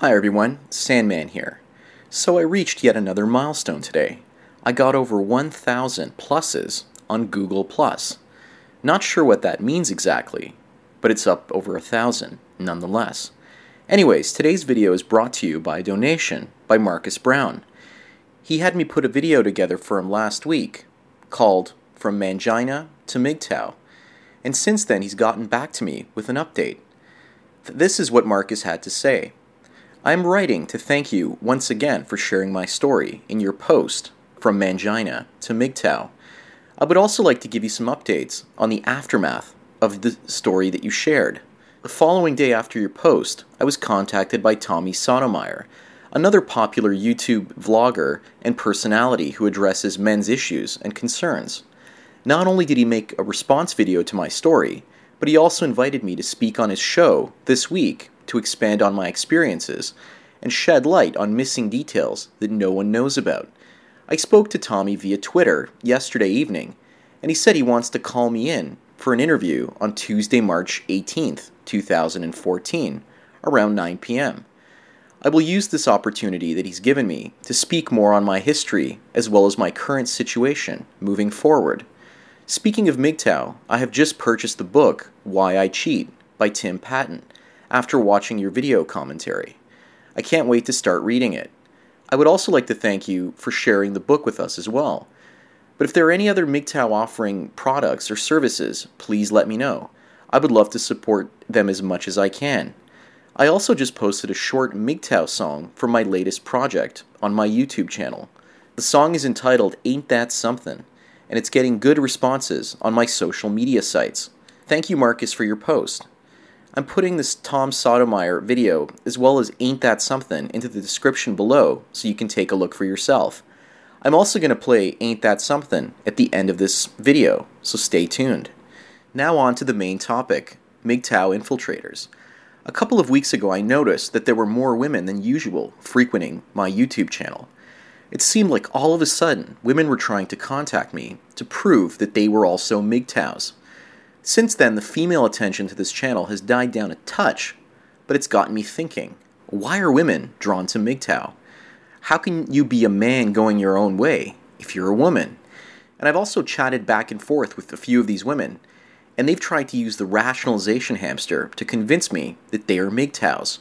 Hi everyone, Sandman here. So I reached yet another milestone today. I got over 1,000 pluses on Google Plus. Not sure what that means exactly, but it's up over a thousand nonetheless. Anyways, today's video is brought to you by a donation by Marcus Brown. He had me put a video together for him last week called From Mangina to MGTOW, and since then he's gotten back to me with an update. This is what Marcus had to say. I am writing to thank you once again for sharing my story in your post from Mangina to MGTOW. I would also like to give you some updates on the aftermath of the story that you shared. The following day after your post, I was contacted by Tommy Sotomayor, another popular YouTube vlogger and personality who addresses men's issues and concerns. Not only did he make a response video to my story, but he also invited me to speak on his show this week to expand on my experiences and shed light on missing details that no one knows about. I spoke to Tommy via Twitter yesterday evening, and he said he wants to call me in for an interview on Tuesday, March 18th, 2014, around 9 p.m. I will use this opportunity that he's given me to speak more on my history as well as my current situation moving forward. Speaking of MGTOW, I have just purchased the book Why I Cheat by Tim Patton after watching your video commentary. I can't wait to start reading it. I would also like to thank you for sharing the book with us as well. But if there are any other MGTOW offering products or services, please let me know. I would love to support them as much as I can. I also just posted a short MGTOW song for my latest project on my YouTube channel. The song is entitled Ain't That Something, and it's getting good responses on my social media sites. Thank you, Marcus, for your post. I'm putting this Tom Sotomayor video as well as Ain't That Something into the description below so you can take a look for yourself. I'm also going to play Ain't That Something at the end of this video, so stay tuned. Now on to the main topic, MGTOW infiltrators. A couple of weeks ago I noticed that there were more women than usual frequenting my YouTube channel. It seemed like all of a sudden women were trying to contact me to prove that they were also MGTOWs. Since then, the female attention to this channel has died down a touch, but it's gotten me thinking why are women drawn to MGTOW? How can you be a man going your own way if you're a woman? And I've also chatted back and forth with a few of these women, and they've tried to use the rationalization hamster to convince me that they are MGTOWs.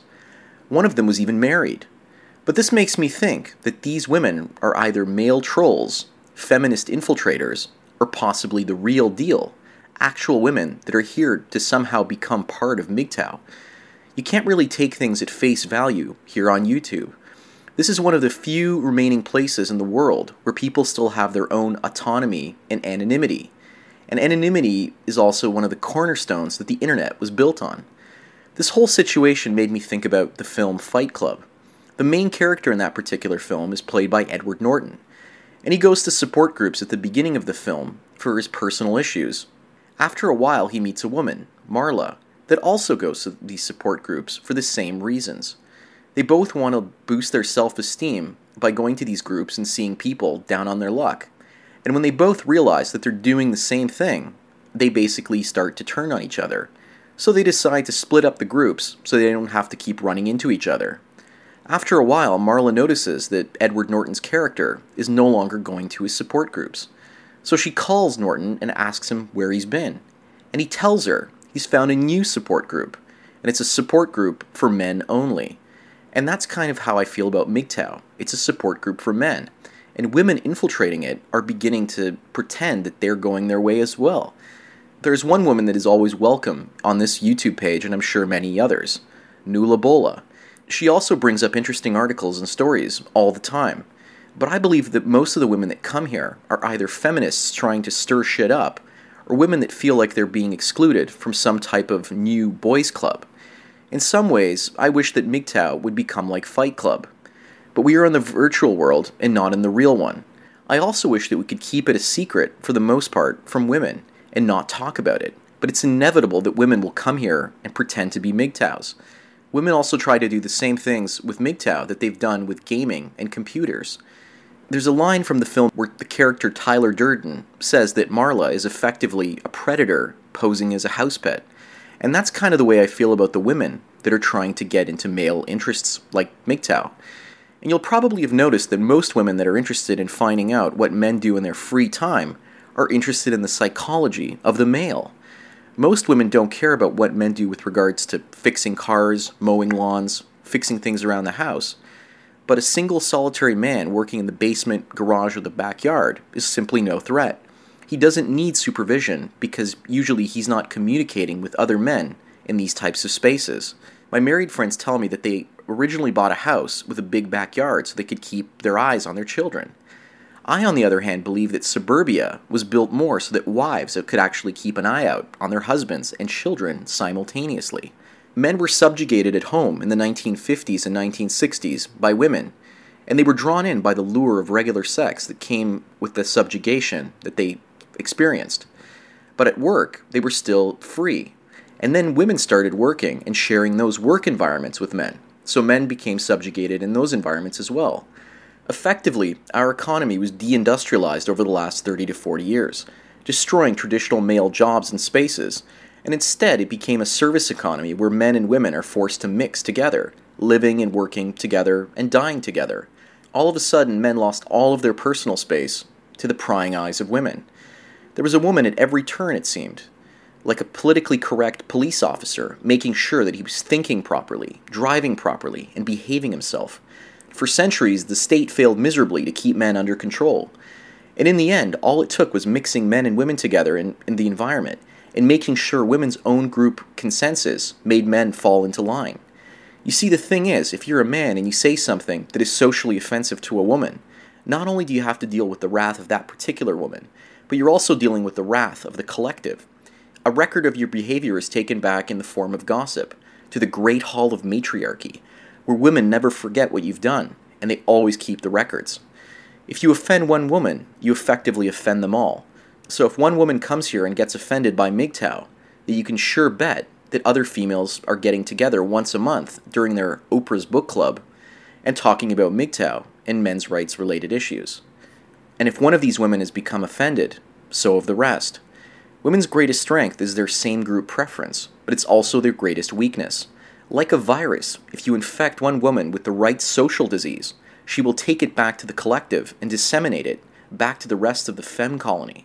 One of them was even married. But this makes me think that these women are either male trolls, feminist infiltrators, or possibly the real deal, actual women that are here to somehow become part of MGTOW. You can't really take things at face value here on YouTube. This is one of the few remaining places in the world where people still have their own autonomy and anonymity. And anonymity is also one of the cornerstones that the internet was built on. This whole situation made me think about the film Fight Club. The main character in that particular film is played by Edward Norton, and he goes to support groups at the beginning of the film for his personal issues. After a while, he meets a woman, Marla, that also goes to these support groups for the same reasons. They both want to boost their self esteem by going to these groups and seeing people down on their luck. And when they both realize that they're doing the same thing, they basically start to turn on each other. So they decide to split up the groups so they don't have to keep running into each other. After a while, Marla notices that Edward Norton's character is no longer going to his support groups. So she calls Norton and asks him where he's been. And he tells her he's found a new support group, and it's a support group for men only. And that's kind of how I feel about MGTOW. It's a support group for men. And women infiltrating it are beginning to pretend that they're going their way as well. There's one woman that is always welcome on this YouTube page, and I'm sure many others Nula Bola. She also brings up interesting articles and stories all the time. But I believe that most of the women that come here are either feminists trying to stir shit up, or women that feel like they're being excluded from some type of new boys' club. In some ways, I wish that MGTOW would become like Fight Club. But we are in the virtual world and not in the real one. I also wish that we could keep it a secret, for the most part, from women and not talk about it. But it's inevitable that women will come here and pretend to be MGTOWs. Women also try to do the same things with MGTOW that they've done with gaming and computers. There's a line from the film where the character Tyler Durden says that Marla is effectively a predator posing as a house pet. And that's kind of the way I feel about the women that are trying to get into male interests like MGTOW. And you'll probably have noticed that most women that are interested in finding out what men do in their free time are interested in the psychology of the male. Most women don't care about what men do with regards to fixing cars, mowing lawns, fixing things around the house. But a single solitary man working in the basement, garage, or the backyard is simply no threat. He doesn't need supervision because usually he's not communicating with other men in these types of spaces. My married friends tell me that they originally bought a house with a big backyard so they could keep their eyes on their children. I, on the other hand, believe that suburbia was built more so that wives could actually keep an eye out on their husbands and children simultaneously. Men were subjugated at home in the 1950s and 1960s by women, and they were drawn in by the lure of regular sex that came with the subjugation that they experienced. But at work, they were still free. And then women started working and sharing those work environments with men, so men became subjugated in those environments as well. Effectively, our economy was deindustrialized over the last 30 to 40 years, destroying traditional male jobs and spaces, and instead it became a service economy where men and women are forced to mix together, living and working together and dying together. All of a sudden, men lost all of their personal space to the prying eyes of women. There was a woman at every turn, it seemed, like a politically correct police officer, making sure that he was thinking properly, driving properly, and behaving himself. For centuries, the state failed miserably to keep men under control. And in the end, all it took was mixing men and women together in, in the environment and making sure women's own group consensus made men fall into line. You see, the thing is, if you're a man and you say something that is socially offensive to a woman, not only do you have to deal with the wrath of that particular woman, but you're also dealing with the wrath of the collective. A record of your behavior is taken back in the form of gossip to the great hall of matriarchy, where women never forget what you've done, and they always keep the records. If you offend one woman, you effectively offend them all. So if one woman comes here and gets offended by MGTOW, you can sure bet that other females are getting together once a month during their Oprah's book club and talking about MGTOW and men's rights related issues. And if one of these women has become offended, so have the rest. Women's greatest strength is their same group preference, but it's also their greatest weakness. Like a virus, if you infect one woman with the right social disease, she will take it back to the collective and disseminate it back to the rest of the fem colony.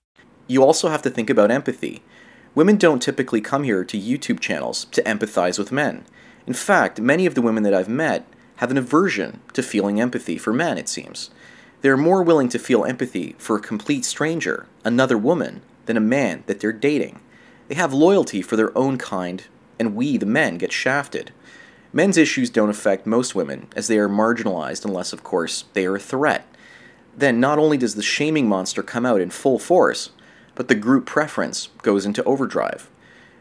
You also have to think about empathy. Women don't typically come here to YouTube channels to empathize with men. In fact, many of the women that I've met have an aversion to feeling empathy for men, it seems. They're more willing to feel empathy for a complete stranger, another woman, than a man that they're dating. They have loyalty for their own kind, and we, the men, get shafted. Men's issues don't affect most women, as they are marginalized unless, of course, they are a threat. Then, not only does the shaming monster come out in full force, but the group preference goes into overdrive.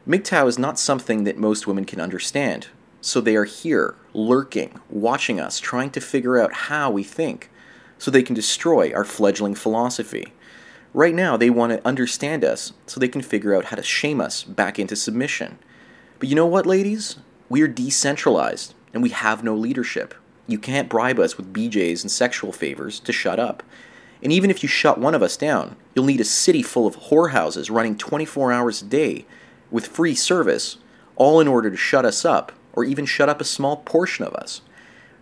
MGTOW is not something that most women can understand, so they are here, lurking, watching us, trying to figure out how we think, so they can destroy our fledgling philosophy. Right now, they want to understand us so they can figure out how to shame us back into submission. But you know what, ladies? We are decentralized, and we have no leadership. You can't bribe us with BJs and sexual favors to shut up. And even if you shut one of us down, you'll need a city full of whorehouses running 24 hours a day with free service, all in order to shut us up, or even shut up a small portion of us.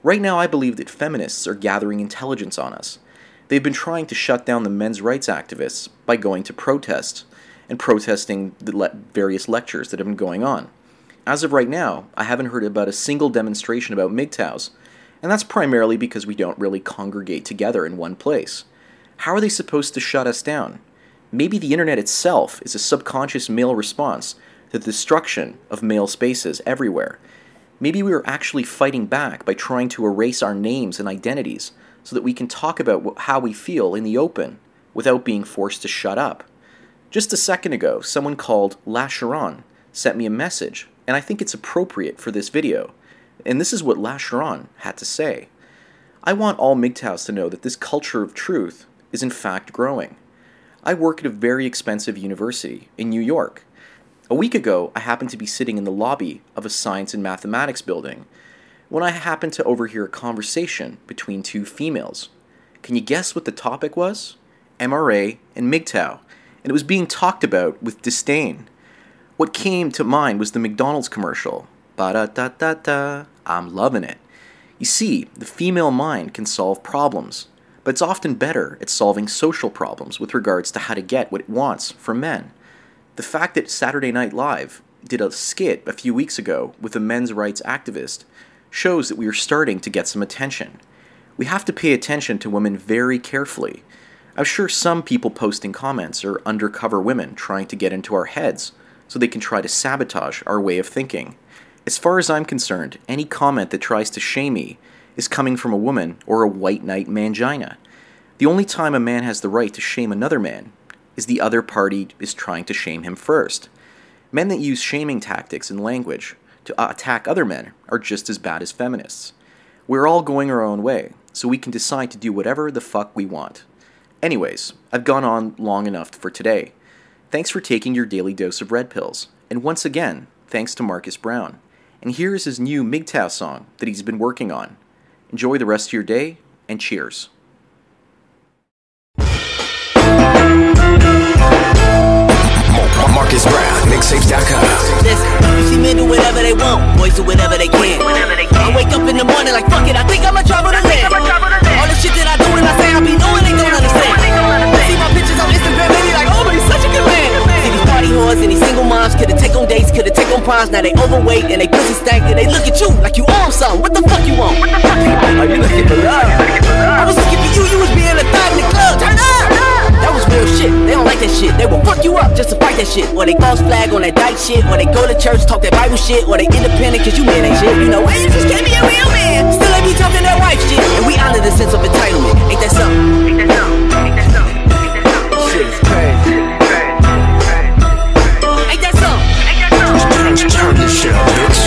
Right now, I believe that feminists are gathering intelligence on us. They've been trying to shut down the men's rights activists by going to protests and protesting the le- various lectures that have been going on. As of right now, I haven't heard about a single demonstration about MGTOWs, and that's primarily because we don't really congregate together in one place. How are they supposed to shut us down? Maybe the internet itself is a subconscious male response to the destruction of male spaces everywhere. Maybe we are actually fighting back by trying to erase our names and identities so that we can talk about how we feel in the open without being forced to shut up. Just a second ago, someone called La Sharon sent me a message, and I think it's appropriate for this video. And this is what La Sharon had to say. I want all MGTOWs to know that this culture of truth is in fact growing. I work at a very expensive university in New York. A week ago, I happened to be sitting in the lobby of a science and mathematics building when I happened to overhear a conversation between two females. Can you guess what the topic was? MRA and MGTOW, and it was being talked about with disdain. What came to mind was the McDonald's commercial. Ba da da da da, I'm loving it. You see, the female mind can solve problems, but it's often better at solving social problems with regards to how to get what it wants from men. The fact that Saturday Night Live did a skit a few weeks ago with a men's rights activist shows that we are starting to get some attention. We have to pay attention to women very carefully. I'm sure some people posting comments are undercover women trying to get into our heads so they can try to sabotage our way of thinking. As far as I'm concerned, any comment that tries to shame me is coming from a woman or a white knight mangina. The only time a man has the right to shame another man is the other party is trying to shame him first. Men that use shaming tactics and language to uh, attack other men are just as bad as feminists. We're all going our own way, so we can decide to do whatever the fuck we want. Anyways, I've gone on long enough for today. Thanks for taking your daily dose of red pills, and once again, thanks to Marcus Brown and here is his new MGTOW song that he's been working on. Enjoy the rest of your day, and cheers. Marcus Brown, mixtapes.com. Listen, you see men do whatever they want, boys do whatever they can. I wake up in the morning like, fuck it, I think I'ma travel the land. All the shit that I do and I say I be knowing they don't understand. See my pictures on Instagram, they be like, oh, but he's such a good man. See these party whores and these single moms could've take on dates, could've take on primes. Now they overweight and they pussy stank and they look at you like you own something. What the fuck you want? Are you looking for love? I was looking for you, you was being a thot in the club. Turn up! That was real shit. They don't like that shit. They will fuck you up just to fight that shit. Or they false flag on that dyke shit. Or they go to church, talk that Bible shit. Or they independent cause you men ain't shit. You know, hey, you just can't be a real man. Still they be talking that wife shit. And we honor the sense of entitlement. Ain't that something? Turn